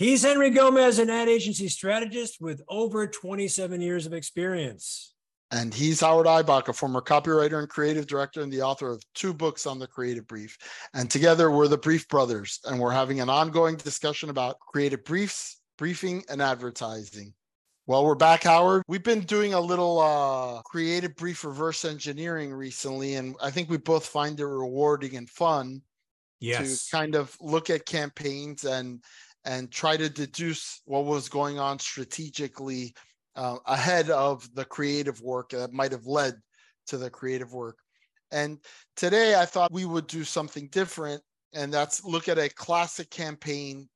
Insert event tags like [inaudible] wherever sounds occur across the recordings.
He's Henry Gomez, an ad agency strategist with over 27 years of experience. And he's Howard Ibach, a former copywriter and creative director and the author of two books on the creative brief. And together we're the Brief Brothers, and we're having an ongoing discussion about creative briefs, briefing, and advertising. Well, we're back, Howard. We've been doing a little uh, creative brief reverse engineering recently, and I think we both find it rewarding and fun Yes. to kind of look at campaigns and and try to deduce what was going on strategically uh, ahead of the creative work that might have led to the creative work. And today I thought we would do something different, and that's look at a classic campaign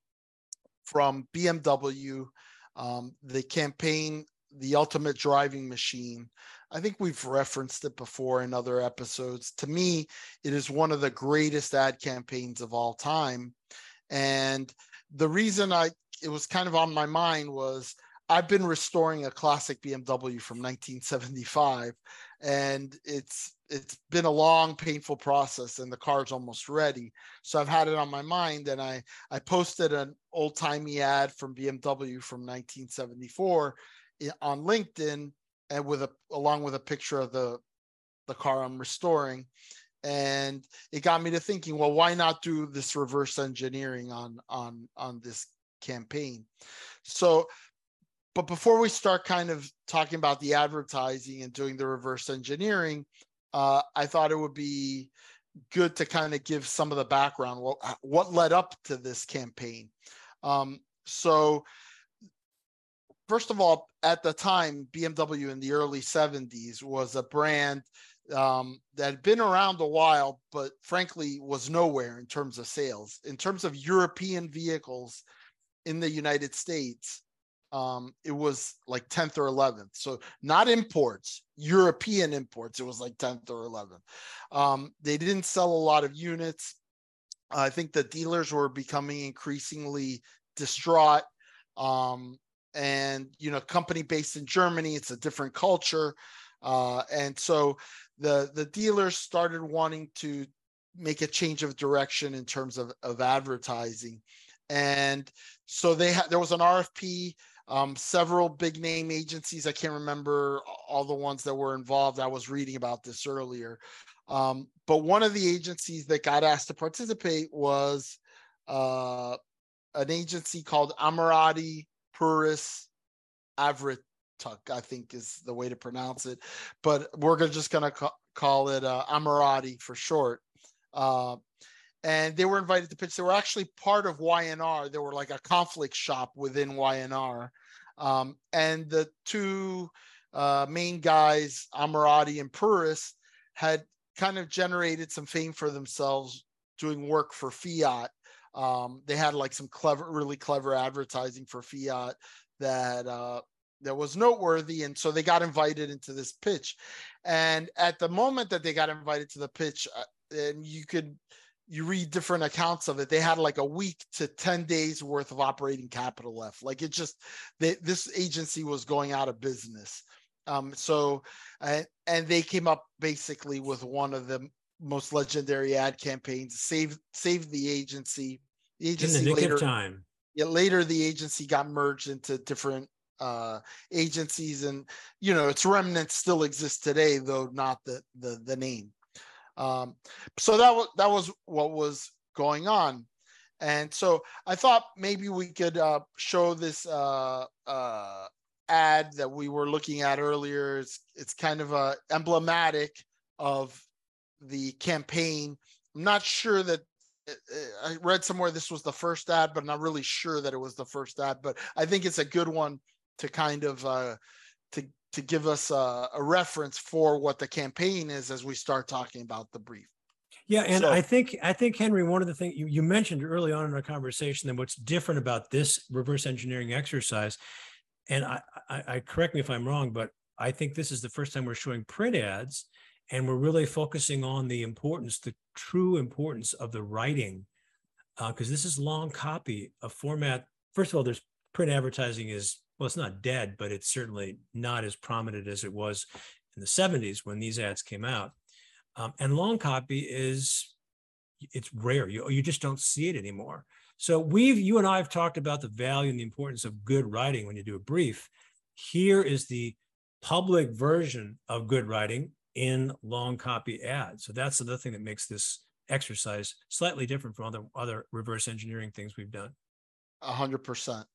from BMW, um, the campaign, The Ultimate Driving Machine. I think we've referenced it before in other episodes. To me, it is one of the greatest ad campaigns of all time. And the reason I it was kind of on my mind was I've been restoring a classic BMW from 1975 and it's it's been a long painful process and the car's almost ready. So I've had it on my mind and I I posted an old-timey ad from BMW from 1974 eh, on LinkedIn and with a along with a picture of the the car I'm restoring and it got me to thinking well why not do this reverse engineering on on on this campaign? So but before we start kind of talking about the advertising and doing the reverse engineering uh, i thought it would be good to kind of give some of the background what what led up to this campaign. Um, so first of all at the time bmw in the early 70s was a brand um, that had been around a while, but frankly was nowhere in terms of sales. In terms of European vehicles in the United States, um, it was like 10th or 11th. So not imports, European imports. It was like 10th or 11th. Um, they didn't sell a lot of units. I think the dealers were becoming increasingly distraught. Um, and you know, company based in Germany, it's a different culture. Uh, and so the the dealers started wanting to make a change of direction in terms of, of advertising. And so they had there was an rfp um, several big name agencies i can't remember all the ones that were involved. I was reading about this earlier. Um, but one of the agencies that got asked to participate was uh, an agency called Ammirati Puris Avrit I think is the way to pronounce it. But we're just going to ca- call it uh, Ammirati for short. Uh, and they were invited to pitch. They were actually part of Y&R. They were like a conflict shop within Y&R. Um, and the two uh, main guys, Ammirati and Puris, had kind of generated some fame for themselves doing work for Fiat. Um, they had like some clever, really clever advertising for Fiat that uh, that was noteworthy and so they got invited into this pitch. And at the moment that they got invited to the pitch uh, and you could you read different accounts of it they had like a week to 10 days worth of operating capital left. Like it just they, this agency was going out of business. Um so and and they came up basically with one of the most legendary ad campaigns save save the agency. The agency in the nick later, of time. Yeah later the agency got merged into different uh, agencies, and you know its remnants still exist today, though not the the, the name. Um, so that was that was what was going on, and so I thought maybe we could uh, show this uh, uh, ad that we were looking at earlier. It's it's kind of uh, emblematic of the campaign. I'm not sure that uh, uh, I read somewhere this was the first ad, but I'm not really sure that it was the first ad. But I think it's a good one to kind of uh, to to give us a, a, reference for what the campaign is as we start talking about the brief. Yeah, and so, I think I think Henry, one of the things you, you mentioned early on in our conversation that what's different about this reverse engineering exercise, and I, I, I correct me if I'm wrong, but I think this is the first time we're showing print ads, and we're really focusing on the importance, the true importance of the writing, because uh, this is long copy, a format. First of all, there's print advertising is well, it's not dead, but it's certainly not as prominent as it was in the 70s when these ads came out. Um, and long copy is it's rare. You you just don't see it anymore. So we've you and I have talked about the value and the importance of good writing when you do a brief. Here is the public version of good writing in long copy ads. So that's another thing that makes this exercise slightly different from other other reverse engineering things we've done. A hundred percent.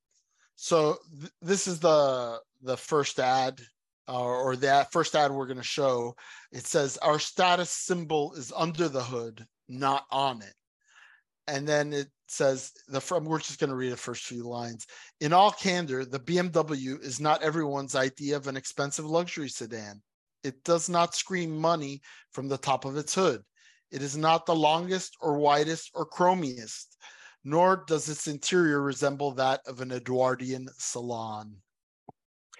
So th- this is the the first ad uh, or that first ad we're going to show. It says our status symbol is under the hood, not on it. And then it says the from we're just going to read the first few lines. In all candor, the BMW is not everyone's idea of an expensive luxury sedan. It does not scream money from the top of its hood. It is not the longest or widest or chromiest, nor does its interior resemble that of an Edwardian salon.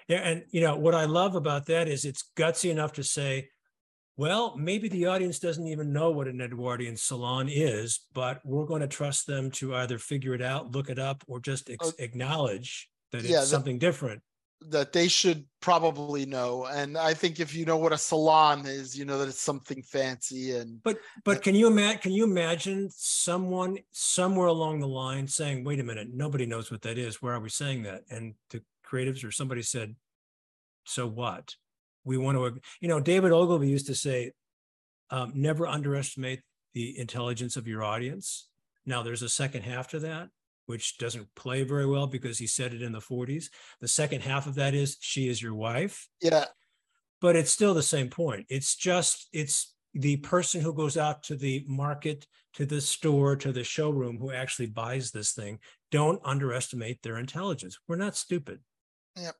Yeah, and you know what I love about that is it's gutsy enough to say, well, maybe the audience doesn't even know what an Edwardian salon is, but we're going to trust them to either figure it out, look it up, or just ex- uh, acknowledge that yeah, it's something different that they should probably know. And i think if you know what a salon is you know that it's something fancy and but but can you imagine can you imagine someone somewhere along the line saying wait a minute nobody knows what that is. Where are we saying that? And the creatives or somebody said so what? We want to you know david ogilvy used to say um, never underestimate the intelligence of your audience. Now there's a second half to that which doesn't play very well because he said it in the 40s. The second half of that is she is your wife. Yeah. But it's still the same point. It's just, it's the person who goes out to the market, to the store, to the showroom who actually buys this thing. Don't underestimate their intelligence. We're not stupid. Yep.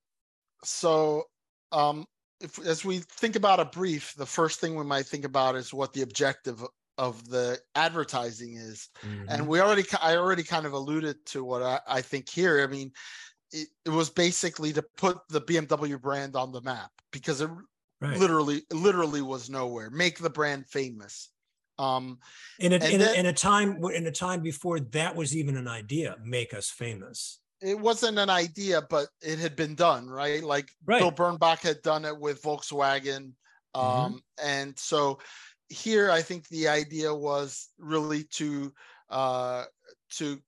So, um, if as we think about a brief, the first thing we might think about is what the objective of the advertising is mm-hmm. and we already i already kind of alluded to what i, I think here i mean it, it, was basically to put the bmw brand on the map because it right. literally literally was nowhere make the brand famous um in a, in, then, a, in a time in a time before that was even an idea make us famous it wasn't an idea but it had been done right like right. bill bernbach had done it with volkswagen mm-hmm. um mm-hmm. and so here I think the idea was really to uh, to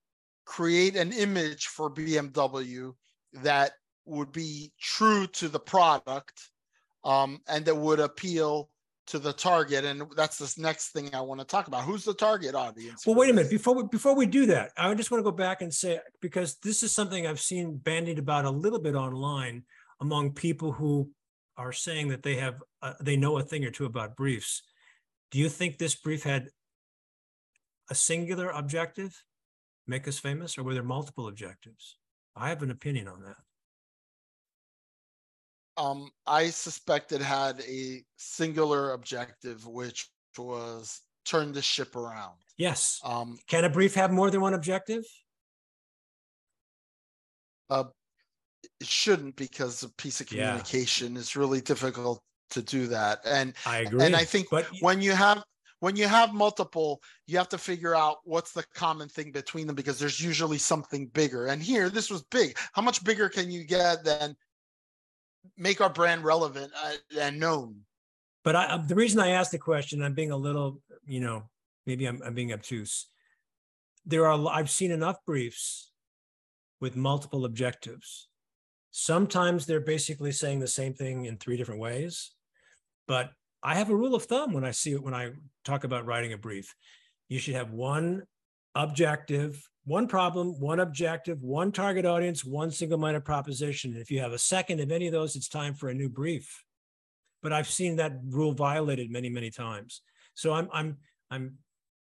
create an image for BMW that would be true to the product um, and that would appeal to the target. And that's this next thing i want to talk about. Who's the target audience well wait a minute. before we before we do that i just want to go back and say because this is something i've seen bandied about a little bit online among people who are saying that they have uh, they know a thing or two about briefs do you think this brief had a singular objective, make us famous, or were there multiple objectives? I have an opinion on that. Um, I suspect it had a singular objective, which was turn the ship around. Yes. Um, Can a brief have more than one objective? Uh, it shouldn't because a piece of communication yeah. is really difficult to do that. And I agree. And I think but when you have when you have multiple, you have to figure out what's the common thing between them because there's usually something bigger. And here, this was big. How much bigger can you get than make our brand relevant uh, and known? But I, the reason I asked the question, I'm being a little, you know, maybe I'm, I'm being obtuse. There are, I've seen enough briefs with multiple objectives. Sometimes they're basically saying the same thing in three different ways. But I have a rule of thumb when I see it when I talk about writing a brief. You should have one objective, one problem, one objective, one target audience, one single-minded proposition. if you have a second of any of those, it's time for a new brief. But I've seen that rule violated many, many times. So I'm I'm I'm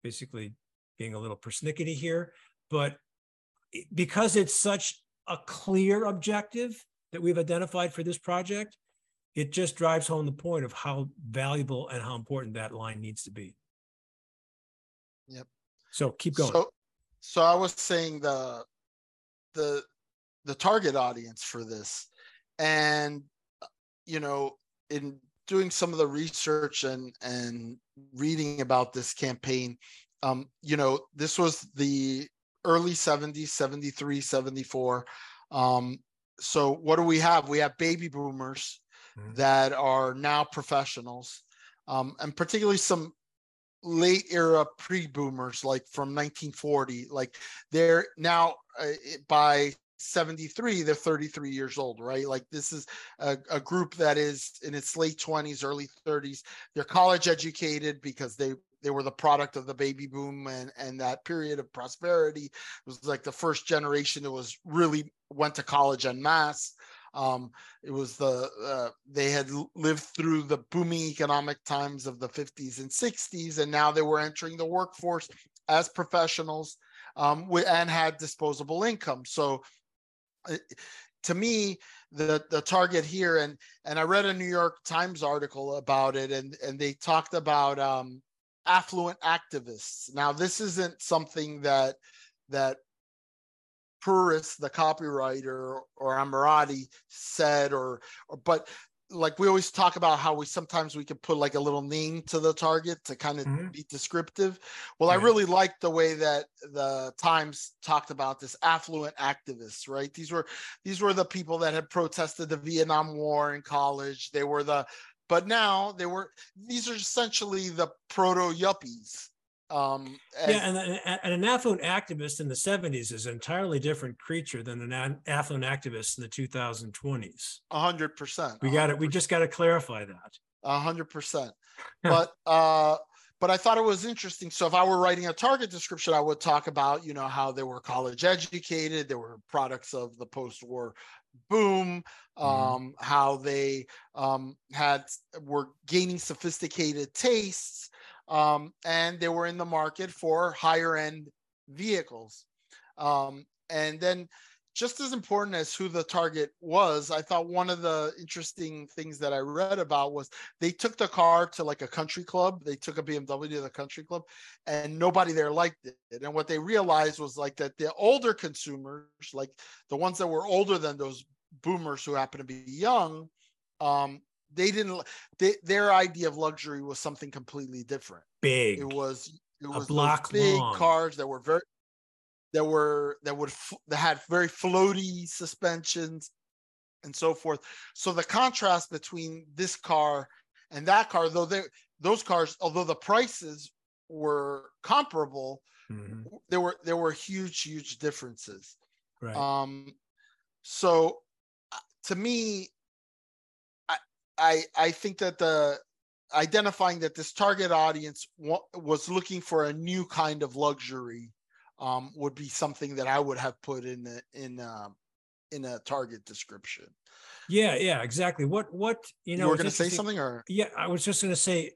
basically being a little persnickety here, but because it's such a clear objective that we've identified for this project, it just drives home the point of how valuable and how important that line needs to be. Yep. So keep going. So, so I was saying the the the target audience for this, and you know, in doing some of the research and and reading about this campaign, um, you know, this was the early 70s, 73, 74. Um, so what do we have? We have baby boomers that are now professionals, um, and particularly some late era pre-boomers like from 1940 like they're now uh, by 73 they're 33 years old right? Like this is a, a, group that is in its late 20s early 30s they're college educated because they they were the product of the baby boom and and that period of prosperity. It was like the first generation that was really went to college en masse um, it was the uh, they had lived through the booming economic times of the 50s and 60s and now they were entering the workforce as professionals um, and had disposable income. So to me the the target here and and i read a new york times article about it and and they talked about um affluent activists. Now this isn't something that that Puris the copywriter or Ammirati said or, or but like we always talk about how we sometimes we can put like a little name to the target to kind of mm-hmm. be descriptive. Well, right. I really liked the way that the Times talked about this affluent activists, right? These were these were the people that had protested the Vietnam War in college. They were the but now they were these are essentially the proto yuppies um, and, yeah, and, and, an affluent activist in the 70s is an entirely different creature than an affluent activist in the 2020s. A hundred percent. We got it. We just got to clarify that. Hundred percent. [laughs] But uh, but I thought it was interesting. So if I were writing a target description, I would talk about you know how they were college educated, they were products of the post-war boom, mm-hmm. um, how they um, had were gaining sophisticated tastes um, and they were in the market for higher end vehicles. Um, and then, just as important as who the target was, I thought one of the interesting things that I read about was they took the car to like a country club. They took a BMW to the country club, and nobody there liked it. And what they realized was like that the older consumers, like the ones that were older than those boomers who happen to be young, um, they didn't they, their idea of luxury was something completely different. Big. it was it was block big long. cars that were very that were that would that had very floaty suspensions and so forth. So the contrast between this car and that car though they those cars although the prices were comparable mm-hmm. there were there were huge huge differences. Right. Um so uh, to me I I think that the identifying that this target audience was looking for a new kind of luxury um, would be something that I would have put in the, in uh, in a target description. Yeah, yeah, exactly. What what you know? You were going to say something, or yeah, I was just going to say.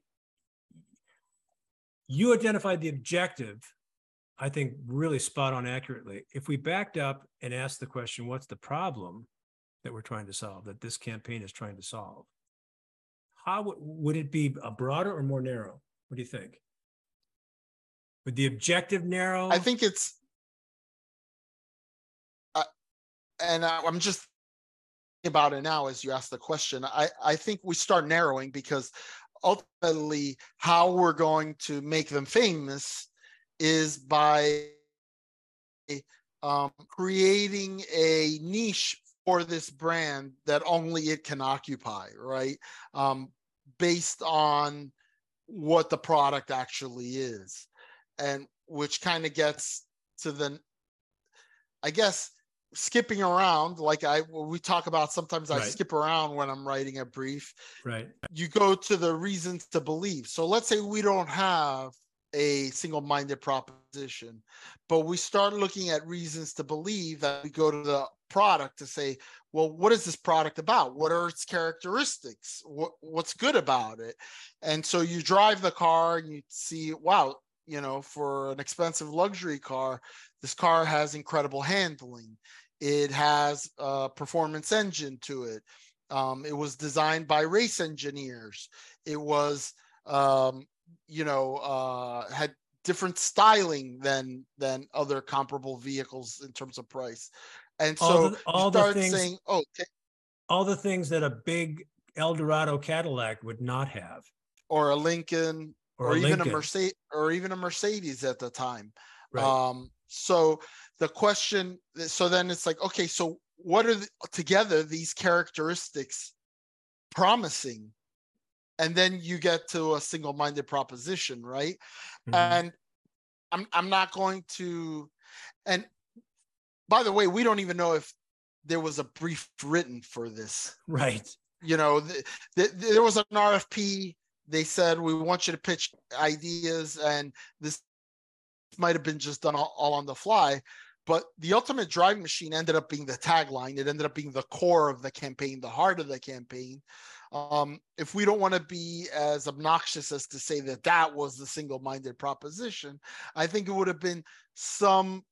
You identified the objective, I think, really spot on accurately. If we backed up and asked the question, "What's the problem that we're trying to solve? That this campaign is trying to solve?" How would, would it be a broader or more narrow? What do you think? Would the objective narrow? I think it's, uh, and I, I'm just about it now as you ask the question. I, I think we start narrowing because ultimately how we're going to make them famous is by um, creating a niche for this brand that only it can occupy, right? Um, based on what the product actually is. And which kind of gets to the i guess skipping around like i we talk about sometimes i skip around when i'm writing a brief. Right. You go to the reasons to believe. So let's say we don't have a single-minded proposition but we start looking at reasons to believe that we go to the product to say well what is this product about? What are its characteristics? What, what's good about it? And so you drive the car and you see wow you know for an expensive luxury car this car has incredible handling. It has a performance engine to it. Um, it was designed by race engineers. It was um, you know uh, had different styling than than other comparable vehicles in terms of price and so all the, all the things, saying, oh, okay. all the things that a big Eldorado Cadillac would not have, or a Lincoln, or, or a even Lincoln. a Mercedes, or even a Mercedes at the time. Right. Um, so the question, so then it's like, okay, so what are the, together these characteristics promising and then you get to a single-minded proposition, right? Mhm. And I'm I'm not going to and by the way, we don't even know if there was a brief written for this. Right. You know, th- th- there was an RFP. They said we want you to pitch ideas, and this might have been just done all, all on the fly. But the ultimate driving machine ended up being the tagline. It ended up being the core of the campaign, the heart of the campaign. Um, if we don't want to be as obnoxious as to say that that was the single-minded proposition, I think it would have been some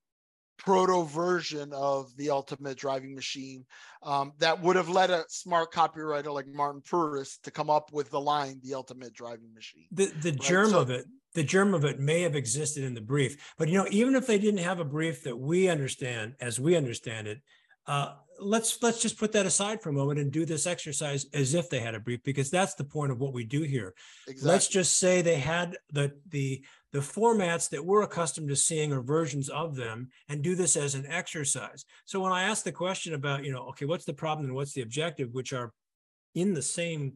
proto version of the ultimate driving machine um, that would have led a smart copywriter like Martin Puris to come up with the line "the ultimate driving machine." The the germ so- of it, the germ of it may have existed in the brief, but you know, even if they didn't have a brief that we understand as we understand it, uh, let's let's just put that aside for a moment and do this exercise as if they had a brief, because that's the point of what we do here. Exactly. Let's just say they had the the the formats that we're accustomed to seeing or versions of them and do this as an exercise. So when I ask the question about, you know, okay, what's the problem and what's the objective, which are in the same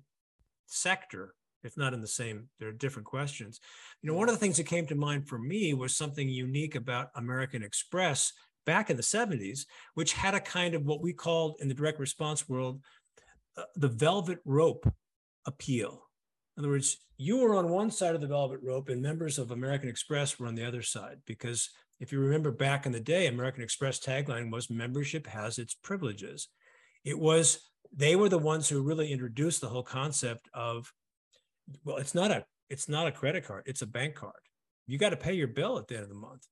sector, if not in the same, they're different questions. You know, one of the things that came to mind for me was something unique about American Express back in the 70s, which had a kind of what we called in the direct response world uh, the velvet rope appeal. In other words, you were on one side of the velvet rope and members of American Express were on the other side. Because if you remember back in the day, American Express tagline was membership has its privileges. It was, they were the ones who really introduced the whole concept of, well, it's not a, it's not a credit card, it's a bank card. You got to pay your bill at the end of the month.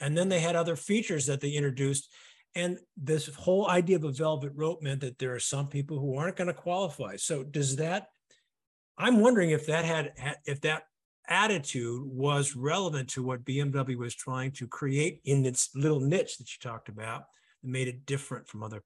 And then they had other features that they introduced. And this whole idea of a velvet rope meant that there are some people who aren't going to qualify. So does that I'm wondering if that had if that attitude was relevant to what BMW was trying to create in its little niche that you talked about that made it different from other.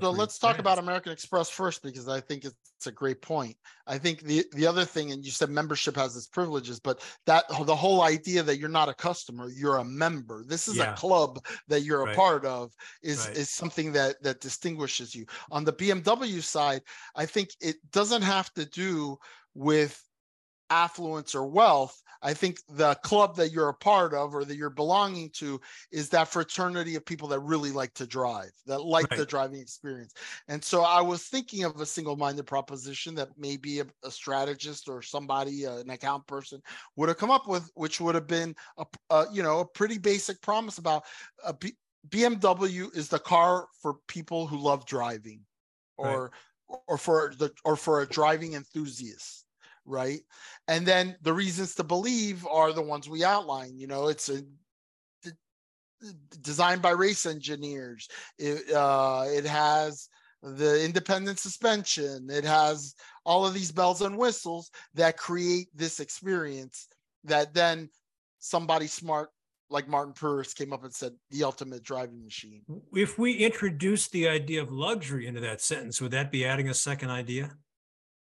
So let's talk about. American Express first because I think it's a great point. I think the the other thing, and you said membership has its privileges, but that the whole idea that you're not a customer, you're a member. This is Yeah. a club that you're a Right. part of is Right. is something that that distinguishes you. On the BMW side, I think it doesn't have to do with affluence or wealth. I think the club that you're a part of or that you're belonging to is that fraternity of people that really like to drive, that like the driving experience. And so I was thinking of a single-minded proposition that maybe a, a strategist or somebody, uh, an account person, would have come up with, which would have been a, a, you know a pretty basic promise about a B- BMW is the car for people who love driving, Right. or or for the or for a driving enthusiast, right? And then the reasons to believe are the ones we outline. You know, it's a designed by race engineers. It uh, it has the independent suspension. It has all of these bells and whistles that create this experience that then somebody smart like Martin Puris came up and said the ultimate driving machine. If we introduce the idea of luxury into that sentence, would that be adding a second idea?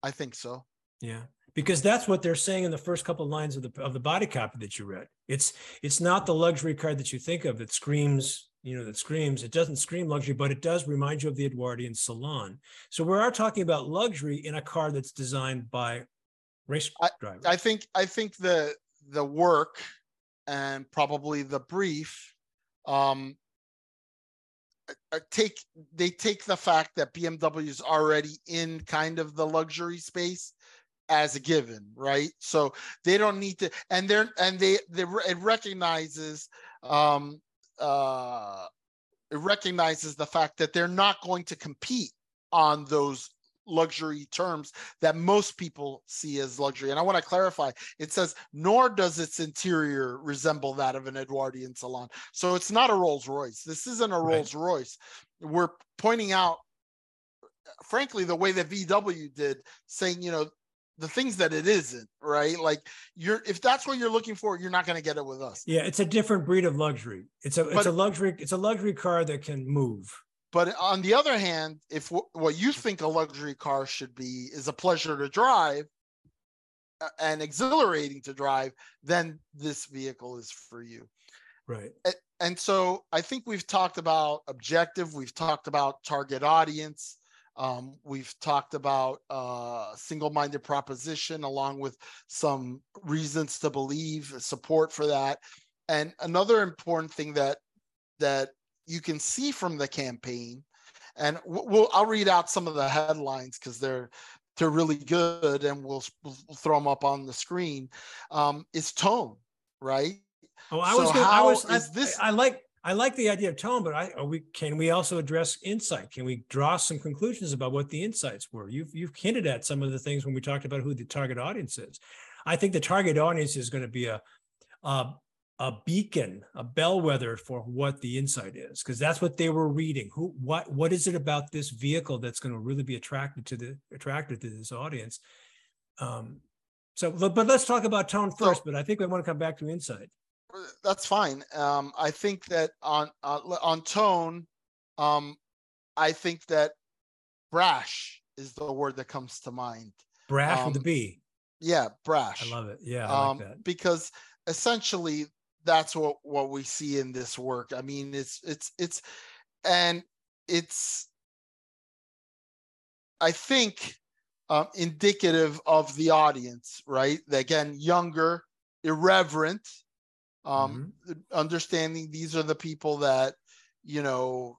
I think so. Yeah, because that's what they're saying in the first couple of lines of the of the body copy that you read. It's it's not the luxury car that you think of that screams, you know, that screams. It doesn't scream luxury, but it does remind you of the Edwardian salon. So we are talking about luxury in a car that's designed by race drivers. I think I think the the work and probably the brief um uh, take they take the fact that BMW is already in kind of the luxury space as a given, right? So they don't need to, and they're and they they it recognizes um uh it recognizes the fact that they're not going to compete on those luxury terms that most people see as luxury. And I want to clarify it says, nor does its interior resemble that of an Edwardian salon. So it's not a Rolls Royce. This isn't a Right. Rolls Royce. We're pointing out, frankly, the way that VW did, saying, you know, the things that it isn't, right? Like you're if that's what you're looking for, you're not going to get it with us. yeah, it's a different breed of luxury. It's a it's But- a luxury it's a luxury car that can move. But on the other hand, if wh- what you think a luxury car should be is a pleasure to drive and exhilarating to drive, then this vehicle is for you. Right. And so I think we've talked about objective, we've talked about target audience. Um, we've talked about uh, single-minded proposition along with some reasons to believe, support for that. And another important thing that that you can see from the campaign, and we'll I'll read out some of the headlines because they're they're really good, and we'll, we'll throw them up on the screen. Um, is tone, right? Oh, I so was. Gonna, I was. I, this? I like I like the idea of tone, but I we can we also address insight? Can we draw some conclusions about what the insights were? You've you've hinted at some of the things when we talked about who the target audience is. I think the target audience is going to be a a, a beacon, a bellwether for what the insight is, because that's what they were reading. Who what what is it about this vehicle that's going to really be attracted to the attracted to this audience? Um, so, but let's talk about tone first. But I think we want to come back to insight that's fine. Um, I think that on on, on tone, um, I think that brash is the word that comes to mind. Brash um, with the B. Yeah, brash. I love it. Yeah, I um, like because essentially that's what what we see in this work. I mean, it's it's it's and it's I think um, indicative of the audience, right? Again, younger, irreverent, um, mm-hmm. understanding these are the people that you know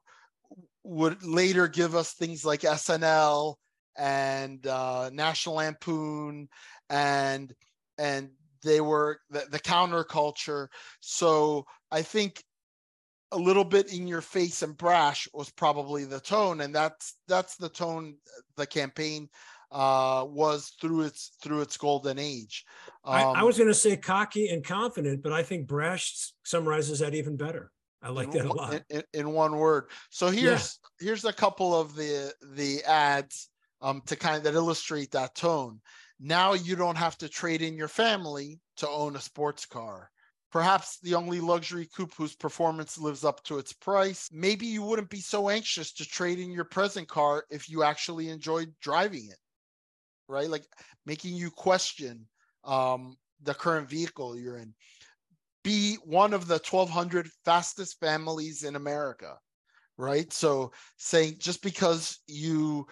would later give us things like SNL and uh, National Lampoon and and they were the, the counterculture. So I think a little bit in your face and brash was probably the tone, and that's that's the tone the campaign uh, was through its through its golden age. Um, I, I, um, was going to say cocky and confident, but I think brash summarizes that even better. I like that a lot. In, in one word. So here's yeah. here's a couple of the the ads um, to kind of illustrate that tone. Now you don't have to trade in your family to own a sports car. Perhaps the only luxury coupe whose performance lives up to its price. Maybe you wouldn't be so anxious to trade in your present car if you actually enjoyed driving it right? Like making you question um, the current vehicle you're in. Be one of the 1,200 fastest families in America, right? So saying just because you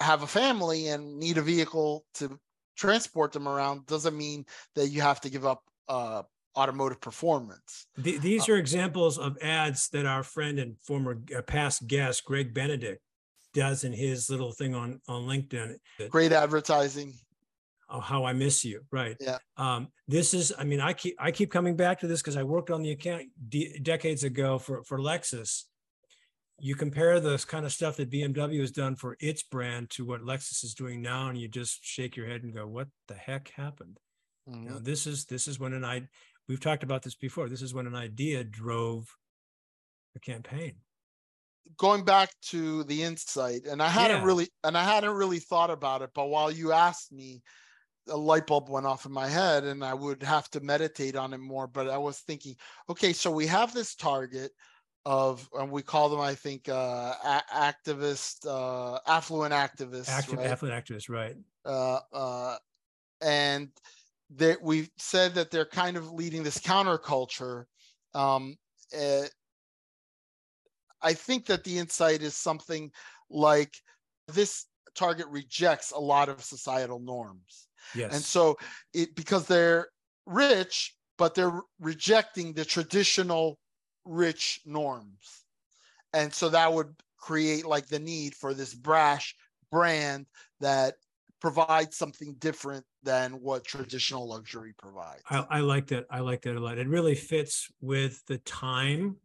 have a family and need a vehicle to transport them around doesn't mean that you have to give up uh, automotive performance. The, these uh, are examples of ads that our friend and former uh, past guest Greg Benedict does in his little thing on on LinkedIn. Great advertising. Oh, how I miss you, right? Yeah. Um, this is, I mean, I keep I keep coming back to this because I worked on the account de- decades ago for for Lexus. You compare this kind of stuff that BMW has done for its brand to what Lexus is doing now, and you just shake your head and go, "What the heck happened?" Mm-hmm. You know, this is this is when an I we've talked about this before. This is when an idea drove a campaign going back to the insight and i hadn't yeah. really and i hadn't really thought about it but while you asked me a light bulb went off in my head and i would have to meditate on it more but i was thinking okay so we have this target of and we call them i think uh a- activist uh affluent activists Active, right? affluent activists right uh uh and that we said that they're kind of leading this counterculture um uh, I think that the insight is something like this target rejects a lot of societal norms. Yes. And so it because they're rich, but they're rejecting the traditional rich norms. And so that would create like the need for this brash brand that provides something different than what traditional luxury provides. I, I like that. I like that a lot. It really fits with the time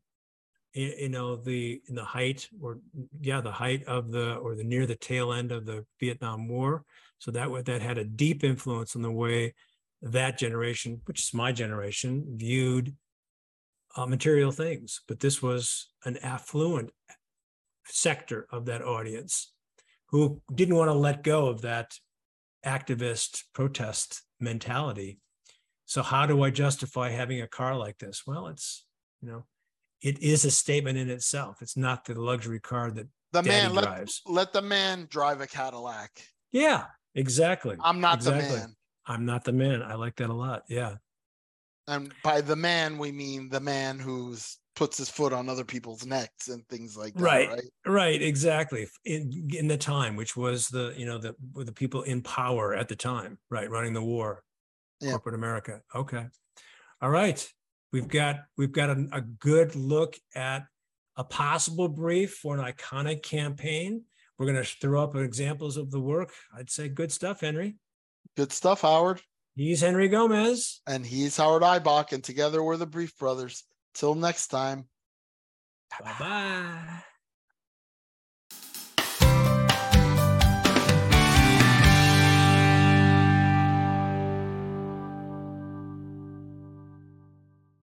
you know the in the height or yeah the height of the or the near the tail end of the vietnam war. So that that had a deep influence on the way that generation which is my generation viewed uh, material things. But this was an affluent sector of that audience who didn't want to let go of that activist protest mentality. So how do i justify having a car like this? Well it's you know it is a statement in itself. It's not the luxury car that the man let, drives. let the man drive a Cadillac. Yeah, exactly. I'm not exactly. the man. I'm not the man. I like that a lot. Yeah. And by the man, we mean the man who's puts his foot on other people's necks and things like that. Right. Right. Right, exactly. In in the time, which was the you know the the people in power at the time, right, running the war, Yeah. corporate America. Okay, all right. We've got we've got a, a good look at a possible brief for an iconic campaign. We're going to throw up examples of the work. I'd say good stuff, Henry. Good stuff, Howard. He's Henry Gomez. And he's Howard Ibach, and together we're the Brief Brothers. Till next time. Bye bye.